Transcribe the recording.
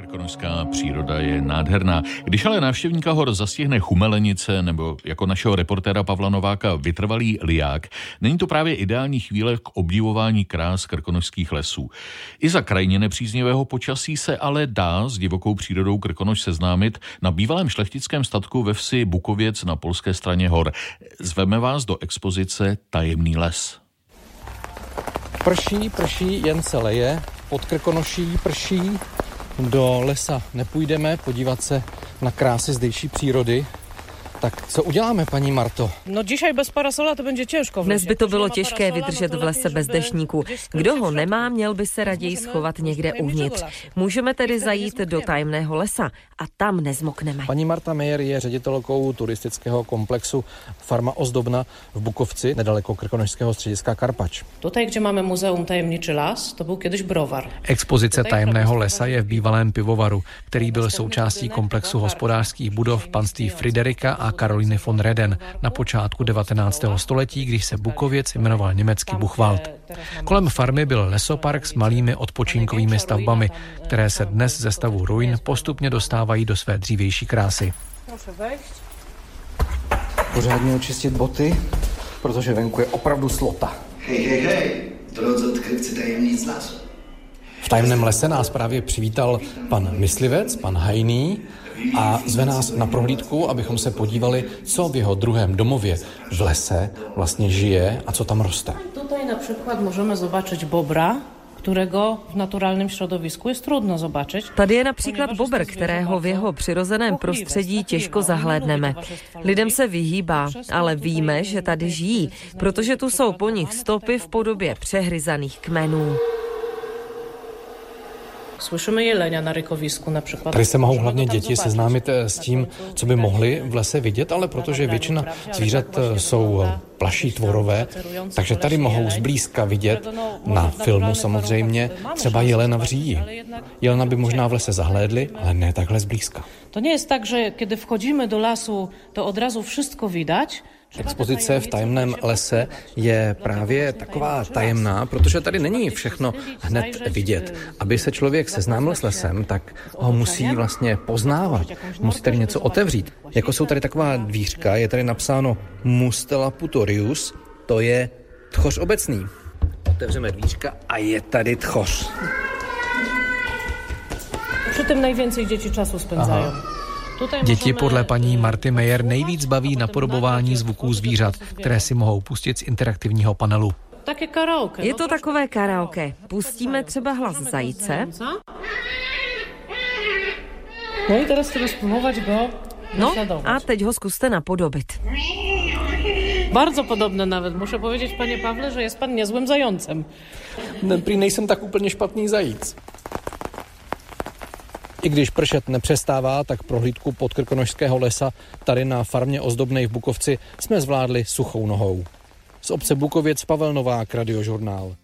Krkonožská příroda je nádherná. Když ale návštěvníka hor zastihne chumelenice nebo jako našeho reportéra Pavla Nováka vytrvalý liák, není to právě ideální chvíle k obdivování krás krkonožských lesů. I za krajně nepříznivého počasí se ale dá s divokou přírodou Krkonož seznámit na bývalém šlechtickém statku ve vsi Bukověc na polské straně hor. Zveme vás do expozice Tajemný les. Prší, prší, jen se leje, pod Krkonoší prší, do lesa nepůjdeme podívat se na krásy zdejší přírody, tak co uděláme, paní Marto? No dzisiaj bez parasola to bude těžko. Dnes by to bylo těžké vydržet v lese bez deštníku. Kdo ho nemá, měl by se raději schovat někde uvnitř. Můžeme tedy zajít do tajemného lesa a tam nezmokneme. Paní Marta Mejer je ředitelkou turistického komplexu Farma Ozdobna v Bukovci, nedaleko Krkonožského střediska Karpač. Tutaj, kde máme muzeum Tajemniczy Las, to byl kedyś brovar. Expozice tajemného lesa je v bývalém pivovaru, který byl součástí komplexu hospodářských budov panství Friderika a Karoliny von Reden na počátku 19. století, když se Bukověc jmenoval německý Buchwald. Kolem farmy byl lesopark s malými odpočinkovými stavbami, které se dnes ze stavu ruin postupně dostávají do své dřívější krásy. Pořádně očistit boty, protože venku je opravdu slota. Hej, hej, hej, drodzy odkrywcy tajemnic lasu. V tajemném lese nás právě přivítal pan myslivec, pan Hajný, a zve nás na prohlídku, abychom se podívali, co v jeho druhém domově v lese vlastně žije a co tam roste. Tutaj na przykład możemy zobaczyć bobra, kterého v naturálním środowisku je trudno zobaczyć. Tady je například bobr, kterého v jeho přirozeném prostředí těžko zahlédneme. Lidem se vyhýbá, ale víme, že tady žijí, protože tu jsou po nich stopy v podobě přehryzaných kmenů. Slyšíme jelenia na rykovisku například. Tady se mohou hlavně děti seznámit eh, s tím, co by mohli v lese vidět, ale protože většina zvířat eh, jsou plaší tvorové, takže tady mohou zblízka vidět na filmu samozřejmě třeba jelena v říji. Jelena by možná v lese zahlédli, ale ne takhle zblízka. To nie jest tak, že kiedy wchodzimy do lasu, to od razu wszystko widać, Expozice v tajemném lese je právě taková tajemná, protože tady není všechno hned vidět. Aby se člověk seznámil s lesem, tak ho musí vlastně poznávat. Musí tady něco otevřít. Jako jsou tady taková dvířka, je tady napsáno Mustela putorius, to je tchoř obecný. Otevřeme dvířka a je tady tchoř. Při tym najwięcej dzieci czasu spędzają. Aha. Děti podle paní Marty Meyer nejvíc baví napodobování zvuků zvířat, které si mohou pustit z interaktivního panelu. Také karaoke. Je to takové karaoke. Pustíme třeba hlas zajíce. No i teraz chceme spróbować go No a teď ho zkuste napodobit. Bardzo podobne nawet. Muszę powiedzieć, panie Pawle, że jest pan niezłym zającem. Prý nejsem tak úplně špatný zajíc. I když pršet nepřestává, tak prohlídku podkrkonožského lesa tady na farmě Ozdobnej v Bukovci jsme zvládli suchou nohou. Z obce Bukověc Pavel Novák, Radiožurnál.